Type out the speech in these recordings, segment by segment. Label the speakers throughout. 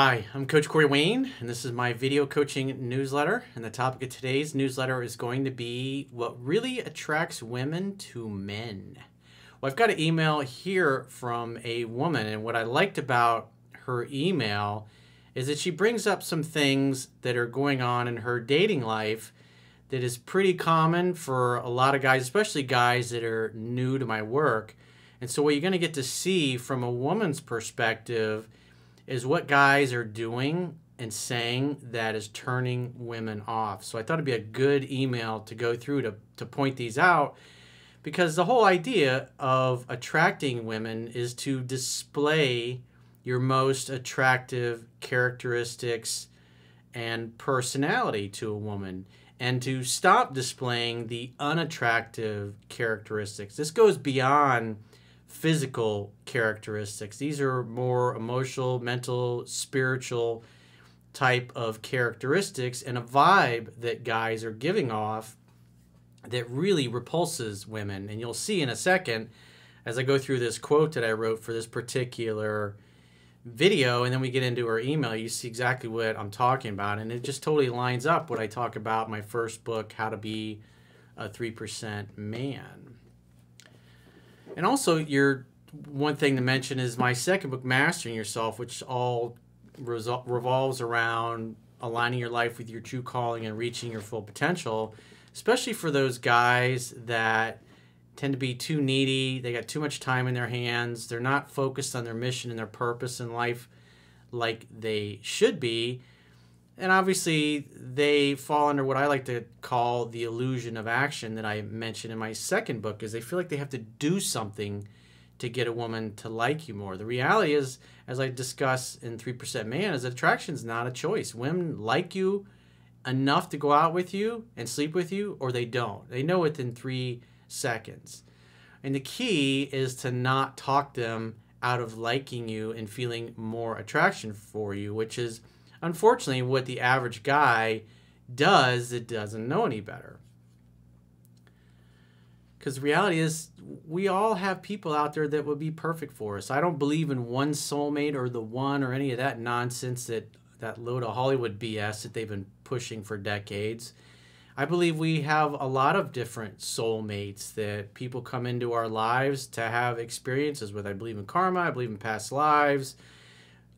Speaker 1: Hi, I'm Coach Corey Wayne, and this is my video coaching newsletter. And the topic of today's newsletter is going to be what really attracts women to men. Well, I've got an email here from a woman, and what I liked about her email is that she brings up some things that are going on in her dating life that is pretty common for a lot of guys, especially guys that are new to my work. And so, what you're going to get to see from a woman's perspective is what guys are doing and saying that is turning women off. So I thought it'd be a good email to go through to, to point these out because the whole idea of attracting women is to display your most attractive characteristics and personality to a woman and to stop displaying the unattractive characteristics. This goes beyond physical characteristics. These are more emotional, mental, spiritual type of characteristics and a vibe that guys are giving off that really repulses women. And you'll see in a second as I go through this quote that I wrote for this particular video and then we get into her email, you see exactly what I'm talking about. And it just totally lines up what I talk about in my first book, How to Be a 3% Man. And also, your one thing to mention is my second book, Mastering Yourself, which all resol- revolves around aligning your life with your true calling and reaching your full potential, especially for those guys that tend to be too needy. They got too much time in their hands. They're not focused on their mission and their purpose in life like they should be. And obviously, they fall under what I like to call the illusion of action that I mentioned in my second book, is they feel like they have to do something to get a woman to like you more. The reality is, as I discuss in 3% Man, is attraction is not a choice. Women like you enough to go out with you and sleep with you, or they don't. They know within three seconds. And the key is to not talk them out of liking you and feeling more attraction for you, which is – unfortunately, what the average guy does, it doesn't know any better. Because reality is, we all have people out there that would be perfect for us. I don't believe in one soulmate or the one or any of that nonsense that that load of Hollywood BS that they've been pushing for decades. I believe we have a lot of different soulmates that people come into our lives to have experiences with. I believe in karma, I believe in past lives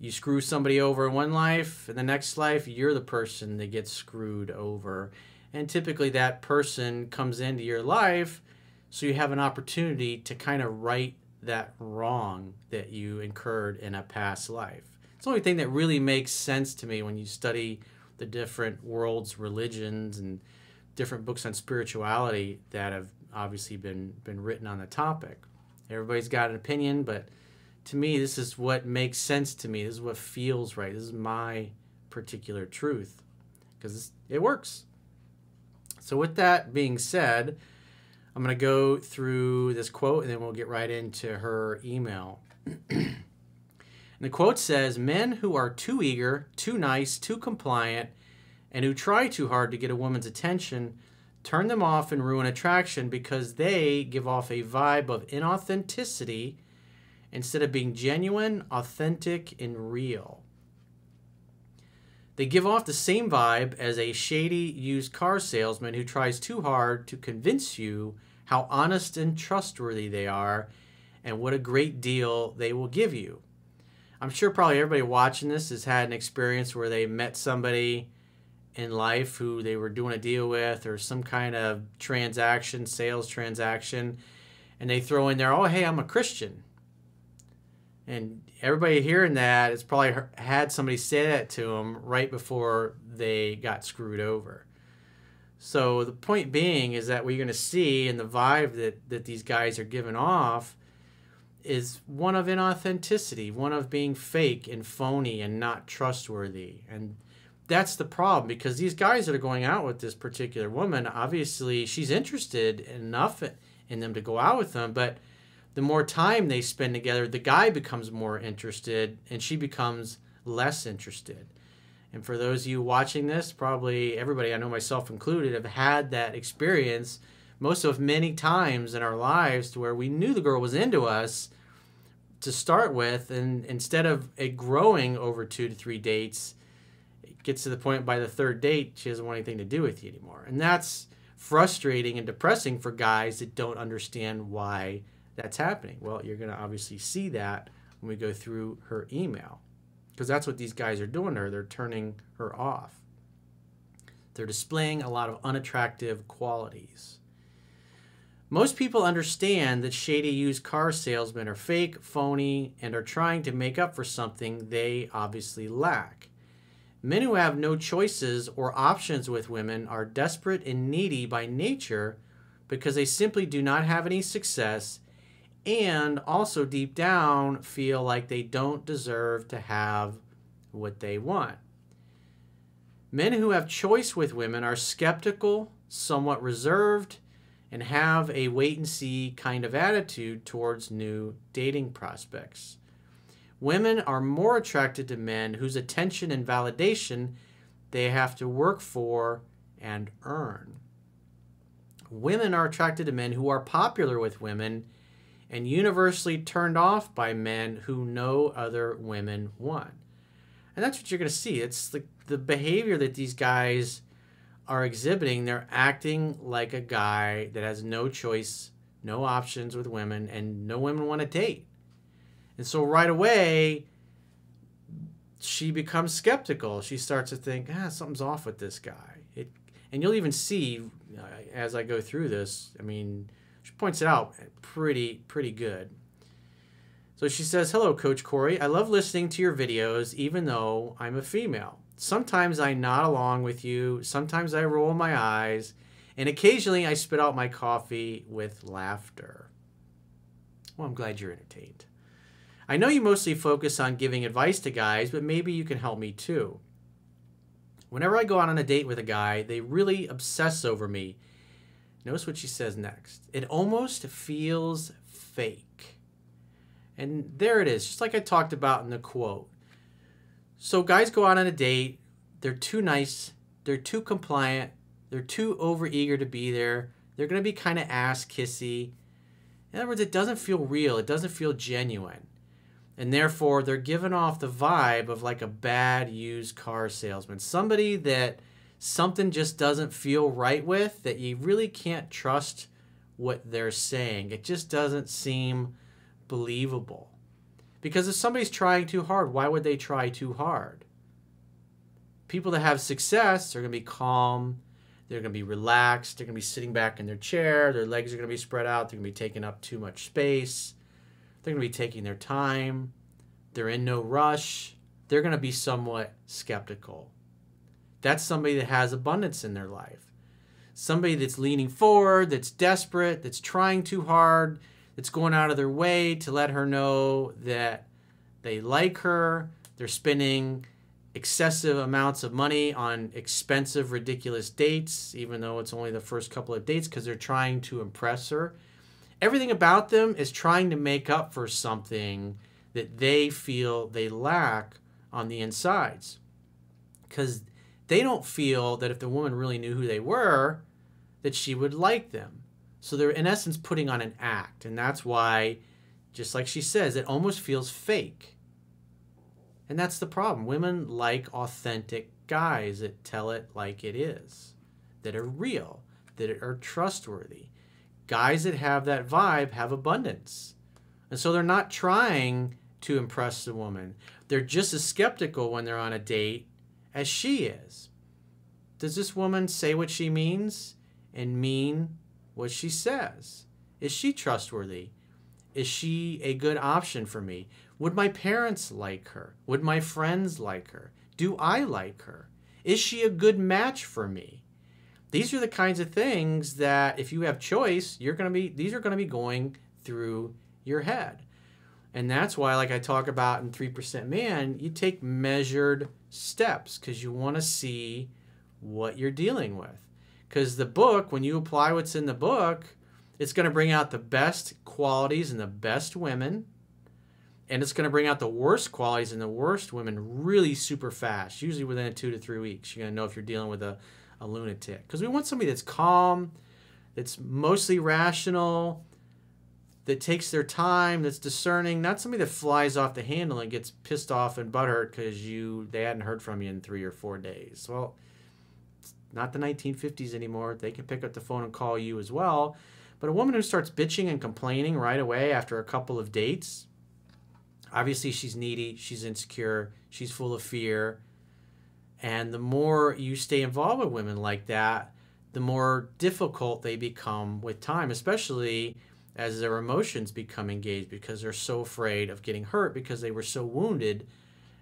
Speaker 1: you screw somebody over in one life, in the next life, you're the person that gets screwed over. And typically that person comes into your life so you have an opportunity to kind of right that wrong that you incurred in a past life. It's the only thing that really makes sense to me when you study the different world's religions and different books on spirituality that have obviously been been written on the topic. Everybody's got an opinion, but to me, this is what makes sense to me. This is what feels right. This is my particular truth because it works. So, with that being said, I'm going to go through this quote and then we'll get right into her email. and the quote says Men who are too eager, too nice, too compliant, and who try too hard to get a woman's attention turn them off and ruin attraction because they give off a vibe of inauthenticity instead of being genuine, authentic, and real. They give off the same vibe as a shady used car salesman who tries too hard to convince you how honest and trustworthy they are and what a great deal they will give you. I'm sure probably everybody watching this has had an experience where they met somebody in life who they were doing a deal with or some kind of transaction, sales transaction, and they throw in there, oh, hey, I'm a Christian. And everybody hearing that has probably had somebody say that to them right before they got screwed over. So the point being is that what you're going to see in the vibe that, that these guys are giving off is one of inauthenticity, one of being fake and phony and not trustworthy. And that's the problem because these guys that are going out with this particular woman, obviously she's interested enough in them to go out with them, but the more time they spend together, the guy becomes more interested and she becomes less interested. And for those of you watching this, probably everybody, I know myself included, have had that experience most of many times in our lives to where we knew the girl was into us, to start with, and instead of it growing over two to three dates, it gets to the point by the third date she doesn't want anything to do with you anymore, and that's frustrating and depressing for guys that don't understand why that's happening. Well, you're going to obviously see that when we go through her email because that's what these guys are doing to her. They're turning her off. They're displaying a lot of unattractive qualities. Most people understand that shady used car salesmen are fake, phony, and are trying to make up for something they obviously lack. Men who have no choices or options with women are desperate and needy by nature because they simply do not have any success and also deep down feel like they don't deserve to have what they want. Men who have choice with women are skeptical, somewhat reserved, and have a wait and see kind of attitude towards new dating prospects. Women are more attracted to men whose attention and validation they have to work for and earn. Women are attracted to men who are popular with women and universally turned off by men who no other women want. And that's what you're going to see. It's the, the behavior that these guys are exhibiting. They're acting like a guy that has no choice, no options with women, and no women want to date. And so right away, she becomes skeptical. She starts to think, ah, something's off with this guy. It, and you'll even see uh, as I go through this. I mean, she points it out pretty pretty good. So she says, "Hello, Coach Corey. I love listening to your videos, even though I'm a female. Sometimes I nod along with you. Sometimes I roll my eyes, and occasionally I spit out my coffee with laughter." Well, I'm glad you're entertained. I know you mostly focus on giving advice to guys, but maybe you can help me too. Whenever I go out on a date with a guy, they really obsess over me Notice what she says next. It almost feels fake. And there it is, just like I talked about in the quote. So guys go out on a date, they're too nice, they're too compliant, they're too overeager to be there, they're to be kind of ass kissy. In other words, it doesn't feel real, it doesn't feel genuine. And therefore, they're giving off the vibe of like a bad used car salesman. Somebody that something just doesn't feel right with, that you really can't trust what they're saying. It just doesn't seem believable. Because if somebody's trying too hard, why would they try too hard? People that have success are going to be calm, they're going to be relaxed, they're going to be sitting back in their chair, their legs are going to be spread out, they're going to be taking up too much space, they're going to be taking their time, they're in no rush, they're going to be somewhat skeptical. That's somebody that has abundance in their life. Somebody that's leaning forward, that's desperate, that's trying too hard, that's going out of their way to let her know that they like her. They're spending excessive amounts of money on expensive, ridiculous dates, even though it's only the first couple of dates, because they're trying to impress her. Everything about them is trying to make up for something that they feel they lack on the insides. Because they don't feel that if the woman really knew who they were, that she would like them. So they're in essence putting on an act. And that's why, just like she says, it almost feels fake. And that's the problem. Women like authentic guys that tell it like it is, that are real, that are trustworthy. Guys that have that vibe have abundance. And so they're not trying to impress the woman. They're just as skeptical when they're on a date as she is. Does this woman say what she means and mean what she says? Is she trustworthy? Is she a good option for me? Would my parents like her? Would my friends like her? Do I like her? Is she a good match for me? These are the kinds of things that if you have choice, you're going to be these are going to be going through your head. And that's why, like I talk about in 3% Man, you take measured steps because you want to see what you're dealing with. Because the book, when you apply what's in the book, it's going to bring out the best qualities and the best women. And it's going to bring out the worst qualities and the worst women really super fast, usually within two to three weeks. You're going to know if you're dealing with a, a lunatic. Because we want somebody that's calm, that's mostly rational, that takes their time, that's discerning, not somebody that flies off the handle and gets pissed off and butthurt because you they hadn't heard from you in three or four days. Well, it's not the 1950s anymore. They can pick up the phone and call you as well. But a woman who starts bitching and complaining right away after a couple of dates, obviously she's needy, she's insecure, she's full of fear. And the more you stay involved with women like that, the more difficult they become with time, especially as their emotions become engaged because they're so afraid of getting hurt because they were so wounded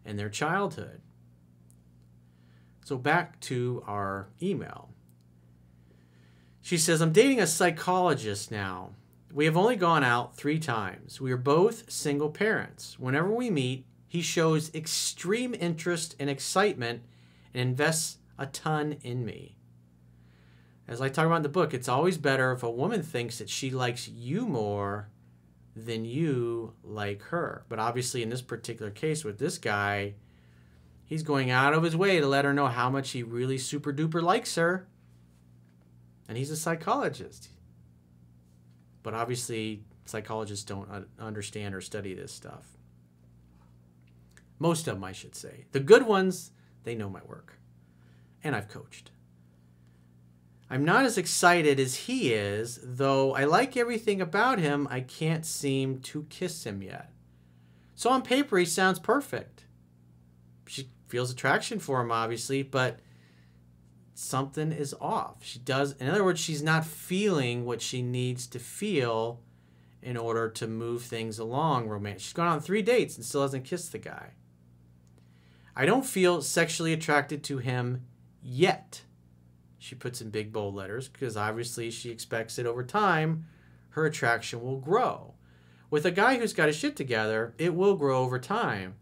Speaker 1: in their childhood. So, back to our email. She says, I'm dating a psychologist now. We have only gone out three times. We are both single parents. Whenever we meet, he shows extreme interest and excitement and invests a ton in me as I talk about in the book, it's always better if a woman thinks that she likes you more than you like her. But obviously, in this particular case with this guy, he's going out of his way to let her know how much he really super duper likes her. And he's a psychologist. But obviously, psychologists don't understand or study this stuff. Most of them, I should say. The good ones, they know my work. And I've coached. I'm not as excited as he is, though I like everything about him, I can't seem to kiss him yet. So on paper, he sounds perfect. She feels attraction for him, obviously, but something is off. She does, in other words, she's not feeling what she needs to feel in order to move things along romance. She's gone on three dates and still hasn't kissed the guy. I don't feel sexually attracted to him yet. She puts in big bold letters because obviously she expects that over time her attraction will grow. With a guy who's got his shit together, it will grow over time.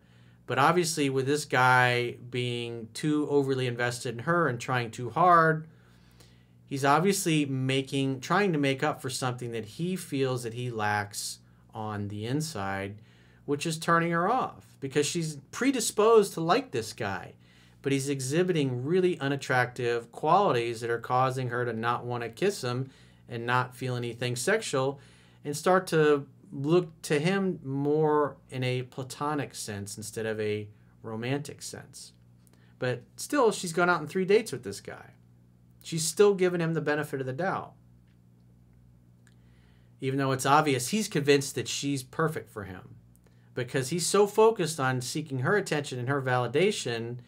Speaker 1: But obviously, with this guy being too overly invested in her and trying too hard, he's obviously making trying to make up for something that he feels that he lacks on the inside, which is turning her off because she's predisposed to like this guy but he's exhibiting really unattractive qualities that are causing her to not want to kiss him and not feel anything sexual and start to look to him more in a platonic sense instead of a romantic sense. But still, she's gone out on three dates with this guy. She's still giving him the benefit of the doubt. Even though it's obvious he's convinced that she's perfect for him because he's so focused on seeking her attention and her validation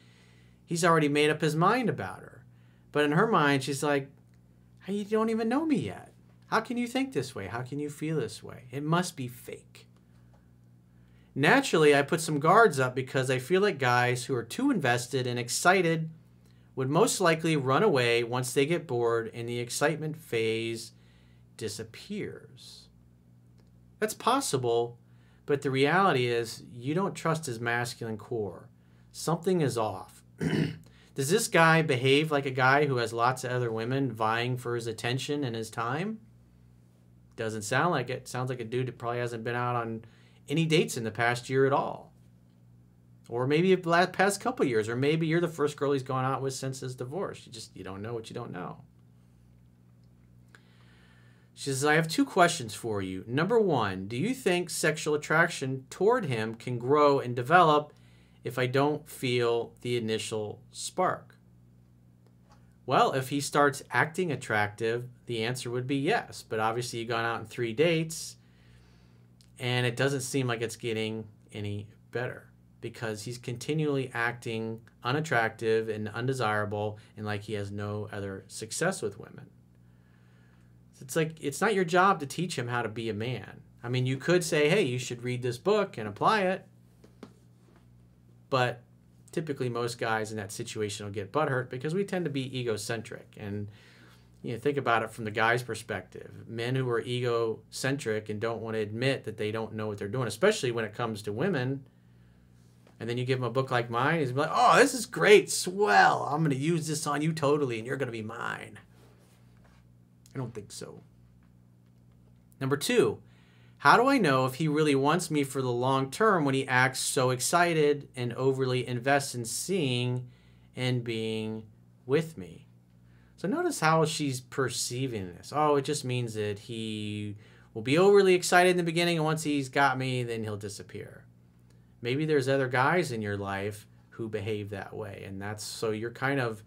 Speaker 1: he's already made up his mind about her. But in her mind, she's like, You don't even know me yet. How can you think this way? How can you feel this way? It must be fake. Naturally, I put some guards up because I feel like guys who are too invested and excited would most likely run away once they get bored and the excitement phase disappears. That's possible, but the reality is you don't trust his masculine core. Something is off. Does this guy behave like a guy who has lots of other women vying for his attention and his time? Doesn't sound like it. Sounds like a dude that probably hasn't been out on any dates in the past year at all. Or maybe the past couple years, or maybe you're the first girl he's gone out with since his divorce. You just you don't know what you don't know. She says, I have two questions for you. Number one, do you think sexual attraction toward him can grow and develop if I don't feel the initial spark? Well, if he starts acting attractive, the answer would be yes. But obviously, you've gone out on three dates and it doesn't seem like it's getting any better because he's continually acting unattractive and undesirable and like he has no other success with women. It's like it's not your job to teach him how to be a man. I mean, you could say, hey, you should read this book and apply it. But typically, most guys in that situation will get butthurt because we tend to be egocentric. And you know, think about it from the guy's perspective. Men who are egocentric and don't want to admit that they don't know what they're doing, especially when it comes to women. And then you give him a book like mine, he's like, "Oh, this is great, swell! I'm going to use this on you totally, and you're going to be mine." I don't think so. Number two, how do I know if he really wants me for the long term when he acts so excited and overly invests in seeing and being with me? So notice how she's perceiving this. Oh, it just means that he will be overly excited in the beginning, and once he's got me, then he'll disappear. Maybe there's other guys in your life who behave that way, and that's so you're kind of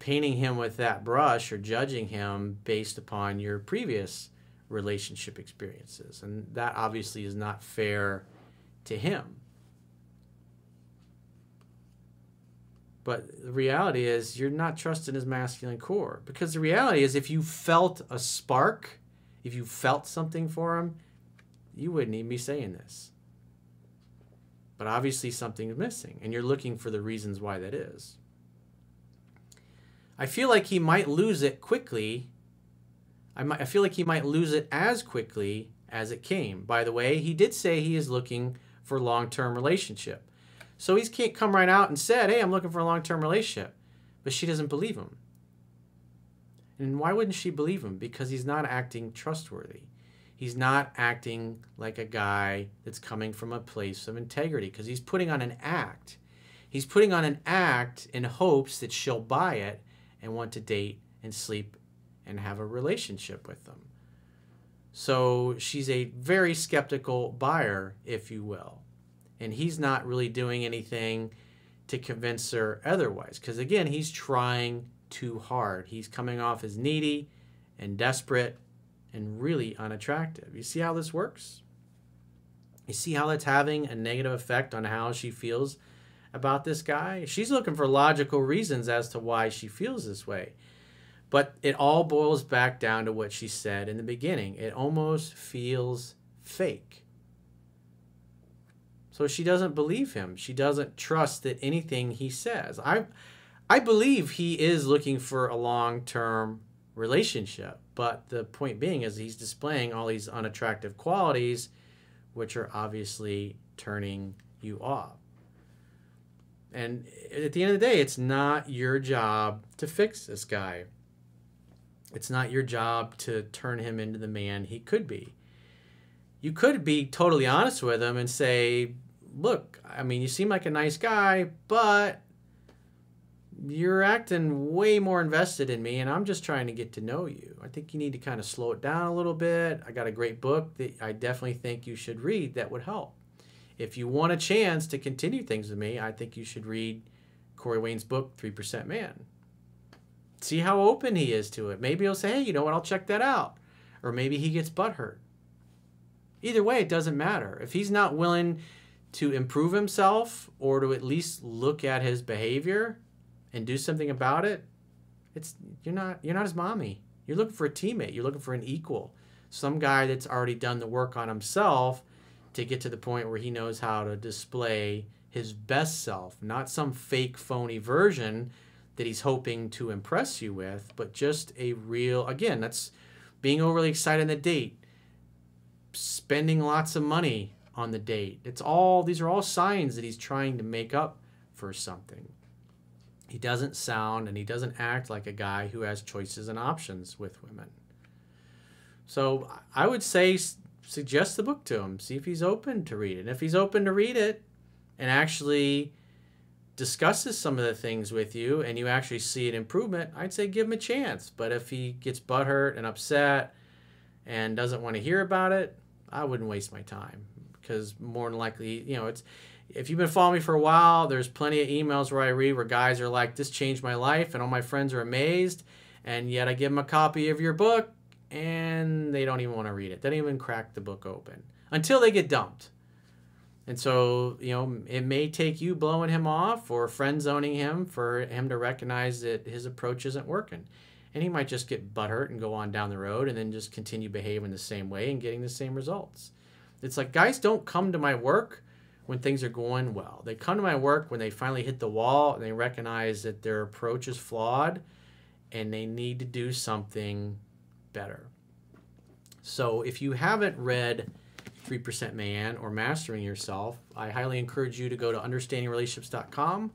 Speaker 1: painting him with that brush or judging him based upon your previous relationship experiences. And that obviously is not fair to him. But the reality is, you're not trusting his masculine core. Because the reality is, if you felt a spark, if you felt something for him, you wouldn't even be saying this. But obviously, something's missing, and you're looking for the reasons why that is. I feel like he might lose it quickly. I, might, I feel like he might lose it as quickly as it came. By the way, he did say he is looking for long-term relationship. So he's can't come right out and said, "Hey, I'm looking for a long-term relationship," but she doesn't believe him. And why wouldn't she believe him? Because he's not acting trustworthy. He's not acting like a guy that's coming from a place of integrity because he's putting on an act. He's putting on an act in hopes that she'll buy it and want to date and sleep and have a relationship with them. So she's a very skeptical buyer, if you will. And he's not really doing anything to convince her otherwise. Because again, he's trying too hard. He's coming off as needy and desperate and really unattractive. You see how this works? You see how that's having a negative effect on how she feels about this guy? She's looking for logical reasons as to why she feels this way. But it all boils back down to what she said in the beginning. It almost feels fake. So she doesn't believe him. She doesn't trust that anything he says. I I believe he is looking for a long-term relationship, but the point being is he's displaying all these unattractive qualities which are obviously turning you off. And at the end of the day, it's not your job to fix this guy. It's not your job to turn him into the man he could be. You could be totally honest with him and say, Look, I mean, you seem like a nice guy, but you're acting way more invested in me, and I'm just trying to get to know you. I think you need to kind of slow it down a little bit. I got a great book that I definitely think you should read that would help if you want a chance to continue things with me, I think you should read Corey Wayne's book, 3% Man. See how open he is to it. Maybe he'll say, hey, you know what, I'll check that out. Or maybe he gets butthurt. Either way, it doesn't matter. If he's not willing to improve himself or to at least look at his behavior and do something about it, it's you're not you're not his mommy. You're looking for a teammate. You're looking for an equal. Some guy that's already done the work on himself to get to the point where he knows how to display his best self, not some fake, phony version that he's hoping to impress you with, but just a real, again, that's being overly excited on the date, spending lots of money on the date. It's all, these are all signs that he's trying to make up for something. He doesn't sound and he doesn't act like a guy who has choices and options with women. So I would say suggest the book to him. See if he's open to read it. And if he's open to read it and actually discusses some of the things with you and you actually see an improvement, I'd say give him a chance. But if he gets butthurt and upset and doesn't want to hear about it, I wouldn't waste my time because more than likely, you know, it's if you've been following me for a while, there's plenty of emails where I read where guys are like, "This changed my life," and all my friends are amazed, and yet I give them a copy of your book, and they don't even want to read it. They don't even crack the book open until they get dumped. And so, you know, it may take you blowing him off or friend zoning him for him to recognize that his approach isn't working. And he might just get butthurt and go on down the road and then just continue behaving the same way and getting the same results. It's like guys don't come to my work when things are going well. They come to my work when they finally hit the wall and they recognize that their approach is flawed and they need to do something better. So if you haven't read 3% Man or Mastering Yourself, I highly encourage you to go to understandingrelationships.com,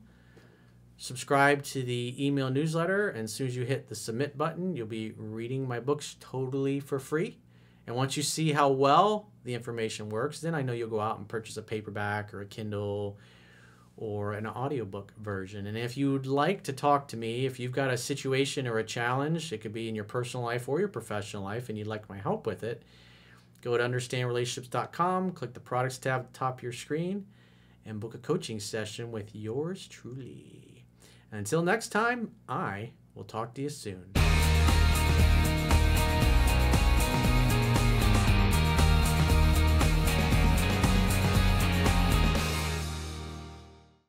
Speaker 1: subscribe to the email newsletter, and as soon as you hit the submit button, you'll be reading my books totally for free. And once you see how well the information works, then I know you'll go out and purchase a paperback or a Kindle or an audiobook version. And if you'd like to talk to me, if you've got a situation or a challenge, it could be in your personal life or your professional life, and you'd like my help with it, Go to understandrelationships.com, click the products tab at the top of your screen, and book a coaching session with yours truly. And until next time, I will talk to you soon.